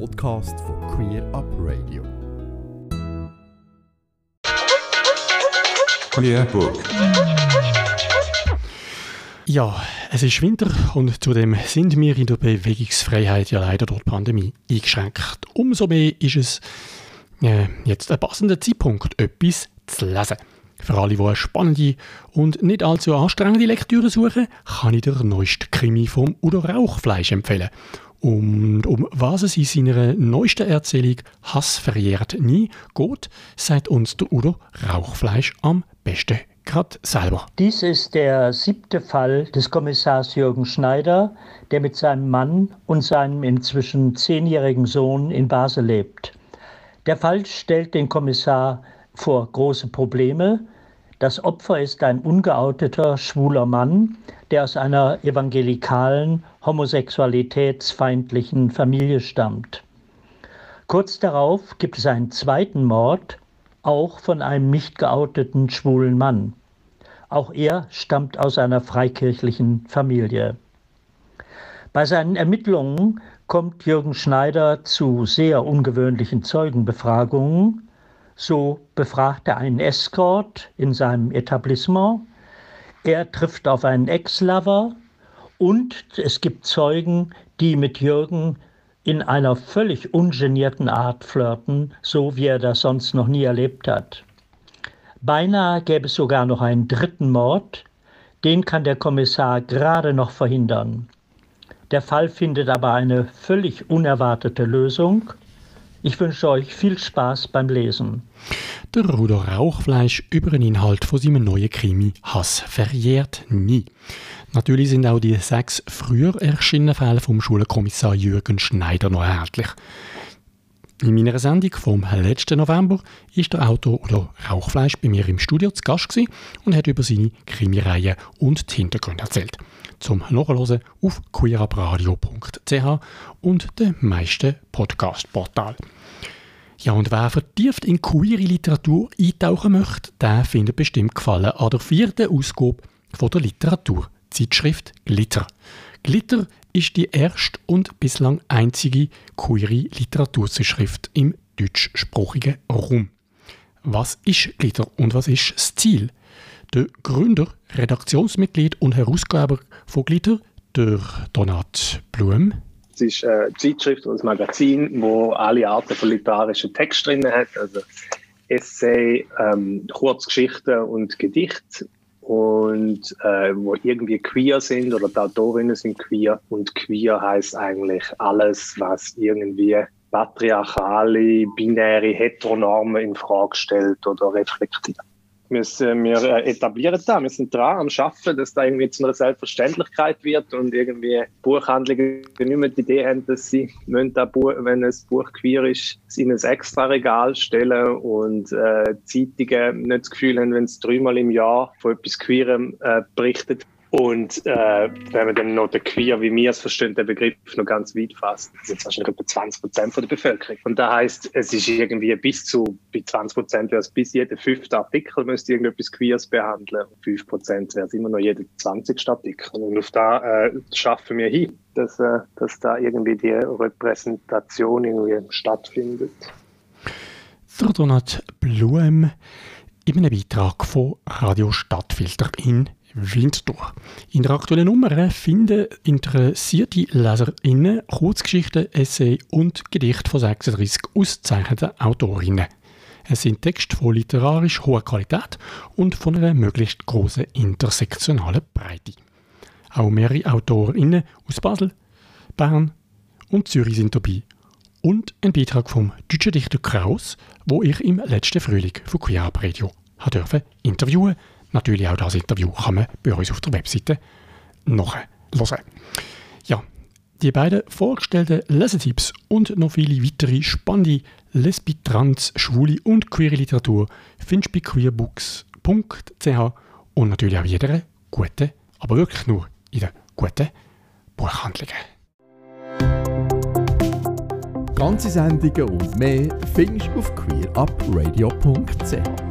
Podcast von Queer Up Radio. Queer Book. Ja, es ist Winter und zudem sind wir in der Bewegungsfreiheit ja leider durch die Pandemie eingeschränkt. Umso mehr ist es äh, jetzt ein passender Zeitpunkt, etwas zu lesen. Für alle, die eine spannende und nicht allzu anstrengende Lektüre suchen, kann ich der neueste Krimi vom Udo Rauchfleisch empfehlen. Und um was es in seiner neuesten Erzählung Hass verjährt nie geht, sagt uns der Udo Rauchfleisch am besten gerade selber. Dies ist der siebte Fall des Kommissars Jürgen Schneider, der mit seinem Mann und seinem inzwischen zehnjährigen Sohn in Basel lebt. Der Fall stellt den Kommissar vor große Probleme. Das Opfer ist ein ungeouteter schwuler Mann, der aus einer evangelikalen, homosexualitätsfeindlichen Familie stammt. Kurz darauf gibt es einen zweiten Mord, auch von einem nicht geouteten schwulen Mann. Auch er stammt aus einer freikirchlichen Familie. Bei seinen Ermittlungen kommt Jürgen Schneider zu sehr ungewöhnlichen Zeugenbefragungen. So befragt er einen Escort in seinem Etablissement. Er trifft auf einen Ex-Lover und es gibt Zeugen, die mit Jürgen in einer völlig ungenierten Art flirten, so wie er das sonst noch nie erlebt hat. Beinahe gäbe es sogar noch einen dritten Mord, den kann der Kommissar gerade noch verhindern. Der Fall findet aber eine völlig unerwartete Lösung. Ich wünsche euch viel Spaß beim Lesen. Der Ruder Rauchfleisch über den Inhalt von seinem neuen Krimi Hass verjährt nie. Natürlich sind auch die sechs früher erschienenen Fälle vom Schulkommissar Jürgen Schneider noch erhältlich. In meiner Sendung vom letzten November ist der Autor oder Rauchfleisch bei mir im Studio zu Gast und hat über seine Krimireihe und die Hintergründe erzählt. Zum Nachhören auf queerabradio.ch und den meisten Podcast-Portalen. Ja, und wer vertieft in queere Literatur eintauchen möchte, der findet bestimmt Gefallen an der vierten Ausgabe von der Literaturzeitschrift Glitter. Glitter ist die erste und bislang einzige queere Literaturzeitschrift im deutschsprachigen Raum. Was ist Glitter und was ist das Ziel? Der Gründer, Redaktionsmitglied und Herausgeber von Glitter, der Donat Blum. Es ist eine Zeitschrift und ein Magazin, wo alle Arten von literarischen Text drin hat, also Essay, ähm, Kurzgeschichten und Gedichte und äh, wo irgendwie queer sind oder die Autorinnen sind queer. Und queer heißt eigentlich alles, was irgendwie patriarchale, binäre Heteronormen in Frage stellt oder reflektiert wir, wir äh, etablieren da, wir sind dran am Schaffen, dass da irgendwie zu einer Selbstverständlichkeit wird und irgendwie Buchhandlungen nicht mehr die Idee haben, dass sie da Buch, wenn ein Buch queer ist, in ein extra Regal stellen und äh, Zeitungen nicht das Gefühl haben, wenn es dreimal im Jahr von etwas Queerem äh, berichtet, und äh, wenn man dann noch den Queer, wie wir es verstehen, den Begriff noch ganz weit fasst, das sind wahrscheinlich etwa 20 Prozent der Bevölkerung. Und das heißt, es ist irgendwie bis zu, bei 20 Prozent wäre es bis jeder fünfte Artikel müsste irgendetwas Queers behandeln. Und 5 Prozent wäre es immer noch jeder 20. Artikel. Und auf da äh, schaffen wir hin, dass, äh, dass da irgendwie die Repräsentation irgendwie stattfindet. Der Donat Blum in einem Beitrag von Radio Stadtfilter in Winterthur. In der aktuellen Nummer finden interessierte LeserInnen Kurzgeschichten, Essay und Gedichte von 36 ausgezeichneten Autorinnen. Es sind Texte von literarisch hoher Qualität und von einer möglichst großen intersektionalen Breite. Auch mehrere AutorInnen aus Basel, Bern und Zürich sind dabei. Und ein Beitrag vom deutschen Dichter Kraus, wo ich im letzten Frühling von Queer Radio interviewen durfte Natürlich auch das Interview kann man bei uns auf der Webseite nachhören. Ja, die beiden vorgestellten Lesetipps und noch viele weitere spannende Lesbi, Trans, Schwule und queere Literatur findest du bei queerbooks.ch und natürlich auch jeder guten, aber wirklich nur in den guten Buchhandlungen. Ganze Sendungen und mehr findest du auf queerupradio.ch.